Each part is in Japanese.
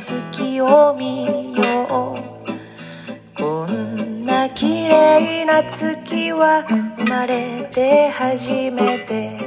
月を見よう。こんな綺麗な月は生まれて初めて。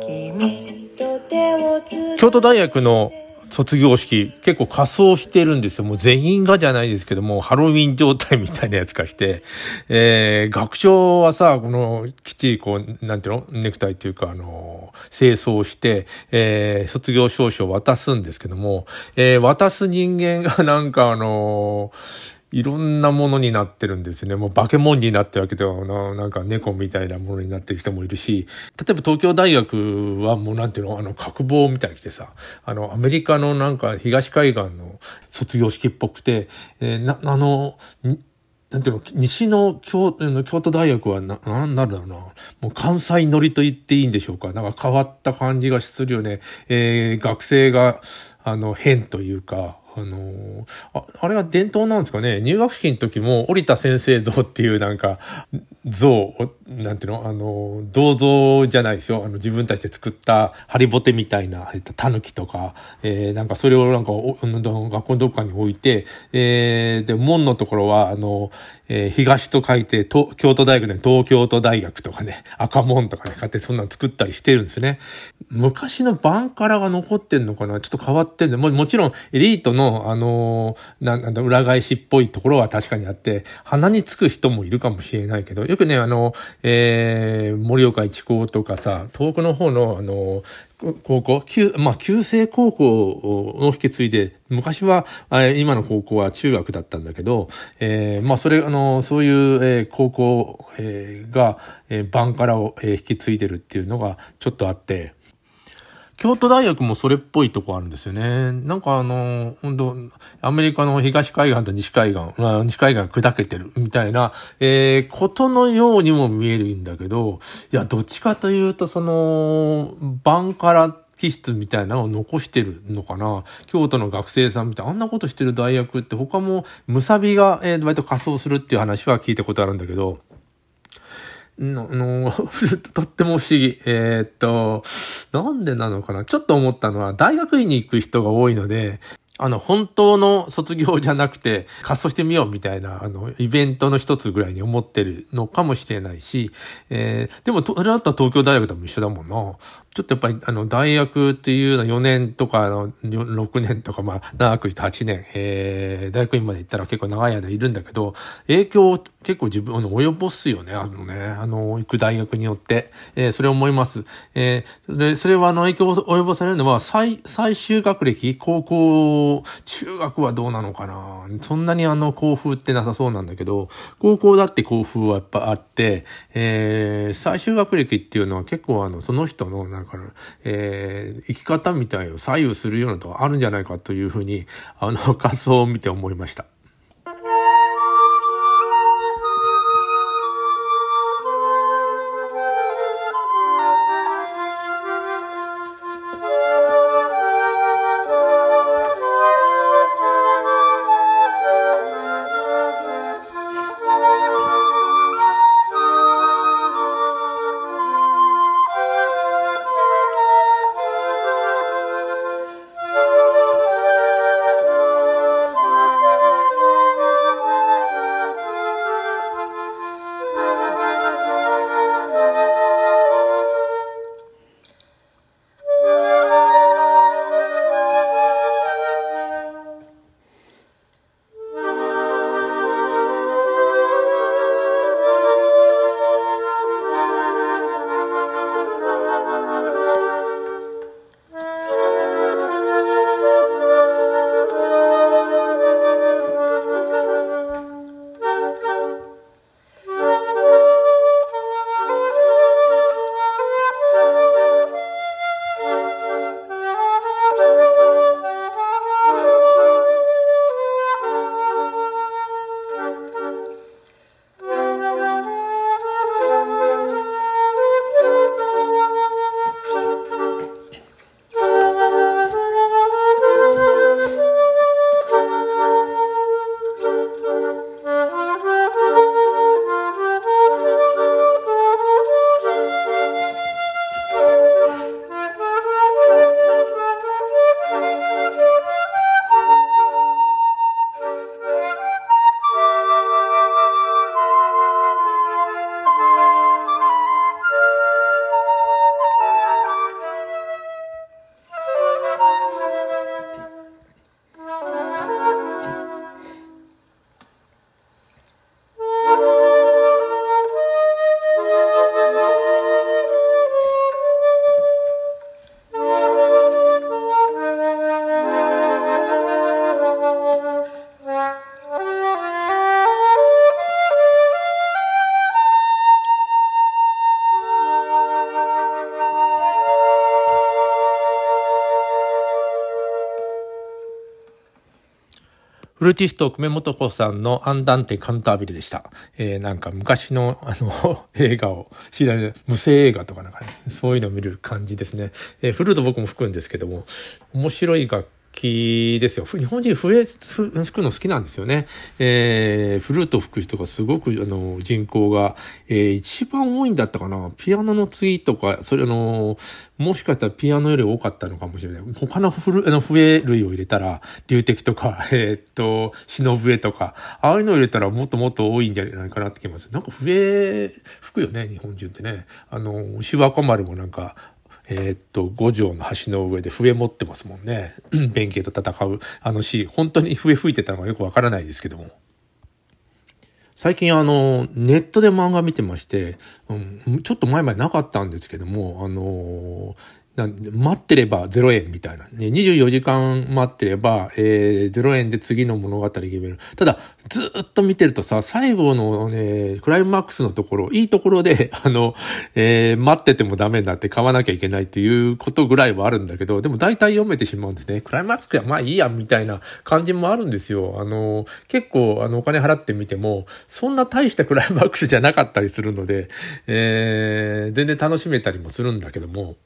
君と手をつ京都大学の卒業式、結構仮装してるんですよ。もう全員がじゃないですけども、ハロウィン状態みたいなやつ化して、えー、学長はさ、この、きっちりこう、なんていうの？ネクタイっていうか、あの、清掃して、えー、卒業証書を渡すんですけども、えー、渡す人間がなんかあのいろんなものになってるんですね。もう化け物になってるわけではな、なんか猫みたいなものになってる人もいるし、例えば東京大学はもうなんていうの、あの、角棒みたいに来てさ、あの、アメリカのなんか東海岸の卒業式っぽくて、えーな、あの、になんていうの、西の京の京都大学はな、なんだろうな。もう関西乗りと言っていいんでしょうか。なんか変わった感じがするよね。えー、学生が、あの、変というか、あのーあ、あれは伝統なんですかね？入学式の時も、折田先生像っていうなんか、像、なんていうの、あの、銅像じゃないですよ。あの、自分たちで作ったハリボテみたいな、えっと、狸とか、えー、なんかそれをなんかお、学校のどっかに置いて、えー、で、門のところは、あの、えー東と書いて、東京都大学で東京都大学とかね、赤門とかね、こうやってそんなの作ったりしてるんですね。昔のバンカラが残ってんのかな？ちょっと変わってんで、ももちろんエリートの、あのなんだ、裏返しっぽいところは確かにあって、鼻につく人もいるかもしれないけど、よくね、あの、えー、盛岡一高とかさ、東北の方の、あの高校、旧、まあ、旧制高校を引き継いで、昔は、今の高校は中学だったんだけど、えーまあ、それ、あの、そういう、えー高校、えーが、えーバンカラを、えー引き継いでるっていうのがちょっとあって、京都大学もそれっぽいとこあるんですよね。なんかあの、本当アメリカの東海岸と西海岸、あ、西海岸砕けてるみたいな、えーことのようにも見えるんだけど、いや、どっちかというと、その、バンカラ気質みたいなのを残してるのかな京都の学生さんみたいな、あんなことしてる大学って他も、むさびが、えー割と仮装するっていう話は聞いたことあるんだけど、の、の、とっても不思議。えーっと、なんでなのかな？ちょっと思ったのは、大学院に行く人が多いので、あの、本当の卒業じゃなくて、仮装してみようみたいな、あの、イベントの一つぐらいに思ってるのかもしれないし、えー、でも、とそれだったら東京大学とも一緒だもんな。ちょっとやっぱり、あの、大学っていうのは4年とか、あの、6年とか、まあ、長くして8年、えー、大学院まで行ったら結構長い間いるんだけど、影響を結構自分、あの、及ぼすよね、あのね、あの、行く大学によって、えー、それ思います。えー、で、それは、あの、影響を及ぼされるのは、最、最終学歴、高校、中学はどうなのかな？そんなにあの、校風ってなさそうなんだけど、高校だって校風はやっぱあって、えー、最終学歴っていうのは結構あの、その人の、なんか、えー、生き方みたいを左右するようなとこあるんじゃないかというふうに、あの、仮想を見て思いました。フルーティスト、久米元子さんのアンダンテ・カンタービルでした。えー、なんか昔の、あの、映画を知らない、無声映画とかなんかね、そういうのを見る感じですね。えー、フルート僕も吹くんですけども、面白い楽器ですよ。日本人笛吹くの好きなんですよね。えー、フルート吹く人がすごく、あの、人口が、えー、一番多いんだったかな。ピアノの次とか、それあの、もしかしたらピアノより多かったのかもしれない。他のフル、あの、笛類を入れたら、流笛とか、えー、っと、篠笛とか、ああいうのを入れたらもっともっと多いんじゃないかなって気がす。なんか笛吹くよね、日本人ってね。あの、牛若丸もなんか、えー、っと、五条の橋の上で笛持ってますもんね。弁慶と戦うあのシーン、本当に笛吹いてたのがよくわからないですけども。最近あの、ネットで漫画見てまして、うん、ちょっと前までなかったんですけども、あのー待ってれば0円みたいな。ね、24時間待ってれば、えー、0円で次の物語決める。ただ、ずっと見てるとさ、最後のね、クライマックスのところ、いいところで、あの、えー、待っててもダメになって買わなきゃいけないっていうことぐらいはあるんだけど、でも大体読めてしまうんですね。クライマックスはまあいいや、みたいな感じもあるんですよ。あの、結構、あの、お金払ってみても、そんな大したクライマックスじゃなかったりするので、えー、全然楽しめたりもするんだけども、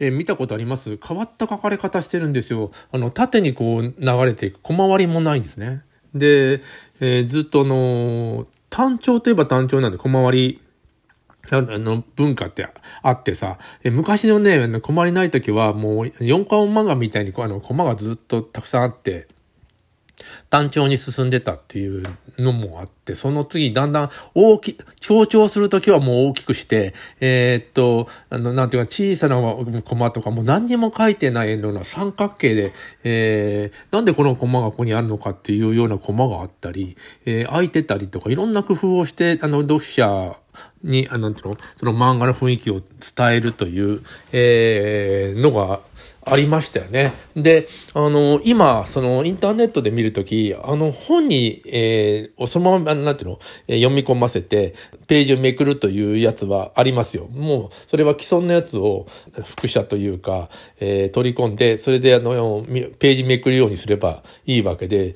え、見たことあります？変わった書かれ方してるんですよ。あの、縦にこう流れていく。小回りもないんですね。で、えー、ずっとあの、単調といえば単調なんで小回り、あの、文化ってあってさ、え昔のね、困りない時はもう4巻漫画みたいにあの、コマがずっとたくさんあって、単調に進んでたっていうのもあって、その次だんだん大き、強調するときはもう大きくして、えー、っと、あの、なんていうか小さなコマとかもう何にも書いてないような三角形で、えー、なんでこのコマがここにあるのかっていうようなコマがあったり、えー、空いてたりとかいろんな工夫をして、あの、読者に、あの、その漫画の雰囲気を伝えるという、えー、のがありましたよね。で、あの、今、そのインターネットで見るとき、あの本に、えー、そのまま、なんていうの、えー、読み込ませて、ページをめくるというやつはありますよ。もう、それは既存のやつを複写というか、えー、取り込んで、それであの、ページめくるようにすればいいわけで、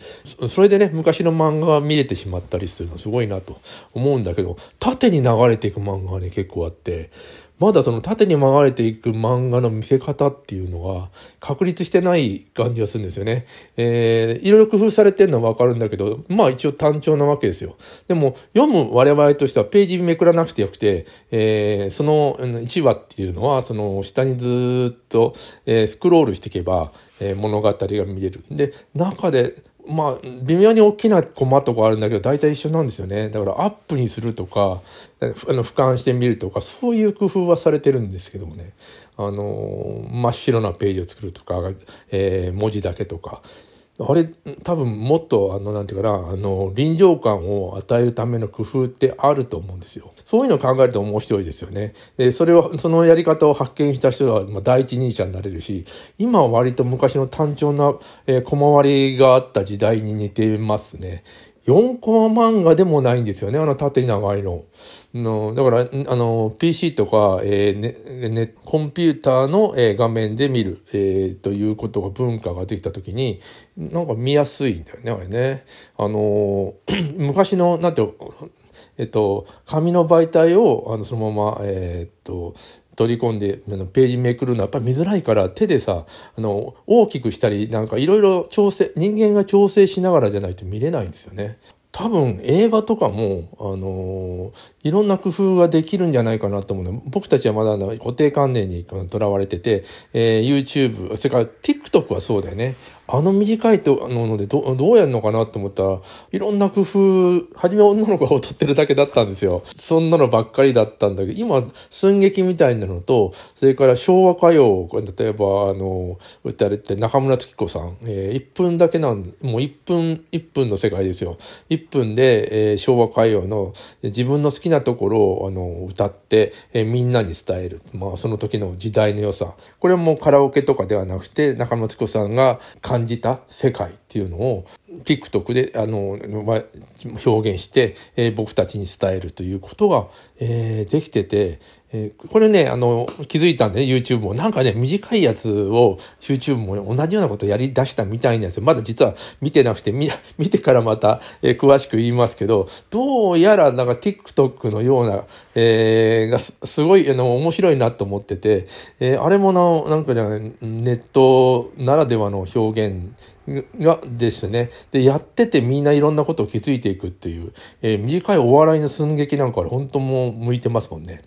それでね、昔の漫画が見れてしまったりするのすごいなと思うんだけど、縦に流れていく漫画がね、結構あって、まだその縦に曲がれていく漫画の見せ方っていうのは確立してない感じがするんですよね。えー、いろいろ工夫されてるのはわかるんだけど、まあ一応単調なわけですよ。でも読む我々としてはページめくらなくてよくて、えー、その1話っていうのはその下にずっと、えー、スクロールしていけば、えー、物語が見れる。で、中でまあ、微妙に大きなコマとかあるんだけど、大体一緒なんですよね。だからアップにするとか、あの、俯瞰してみるとか、そういう工夫はされてるんですけどもね。あの、真っ白なページを作るとか、えー、文字だけとか、あれ、多分もっと、あの、なんていうかな、あの、臨場感を与えるための工夫ってあると思うんですよ。そういうのを考えると面白いですよね。で、それを、そのやり方を発見した人は、まあ、第一人者になれるし、今は割と昔の単調な、えー、小回りがあった時代に似てますね。4コマ漫画でもないんですよね、あの縦に長いの。のだから、あの、PC とか、えーねね、コンピューターの、えー、画面で見る、えー、ということが文化ができたときに、なんか見やすいんだよね、あれね。あの、昔の、なんてえっと、紙の媒体を、あの、そのまま、えー、っと、取り込んでページめくるのはやっぱり見づらいから手でさあの大きくしたりなんかいろいろ調整人間が調整しながらじゃないと見れないんですよね。多分映画とかも、あのー、いろんな工夫ができるんじゃないかなと思うの僕たちはまだ固定観念にとらわれてて、えー、YouTube、それから TikTok はそうだよね。あの短いとのでどどうやるのかなと思ったら、いろんな工夫、初め女の子が踊ってるだけだったんですよ。そんなのばっかりだったんだけど、今、寸劇みたいなのと、それから昭和歌謡、例えば、あの、歌われて中村月子さん、えー、1分だけなん、もう1分、1分の世界ですよ。1分で、えー、昭和歌謡の自分の好きなところを、あの、歌って、えー、みんなに伝える。まあ、その時の時代の良さ。これはもうカラオケとかではなくて、中村月子さんが感感じた世界っていうのを TikTok で、あの、表現して、えー、僕たちに伝えるということが、えー、できてて、えー、これね、あの、気づいたんで、ね、YouTube も。なんかね、短いやつを YouTube も同じようなことやり出したみたいなやつ、まだ実は見てなくて、見、見てからまた、えー、詳しく言いますけど、どうやらなんか TikTok のような、えー、がすすごい、あの、面白いなと思ってて、えー、あれもな、なんかね、ネットならではの表現がですね。で、やっててみんないろんなことを気づいていくっていう、えー、短いお笑いの寸劇なんかは本当もう向いてますもんね。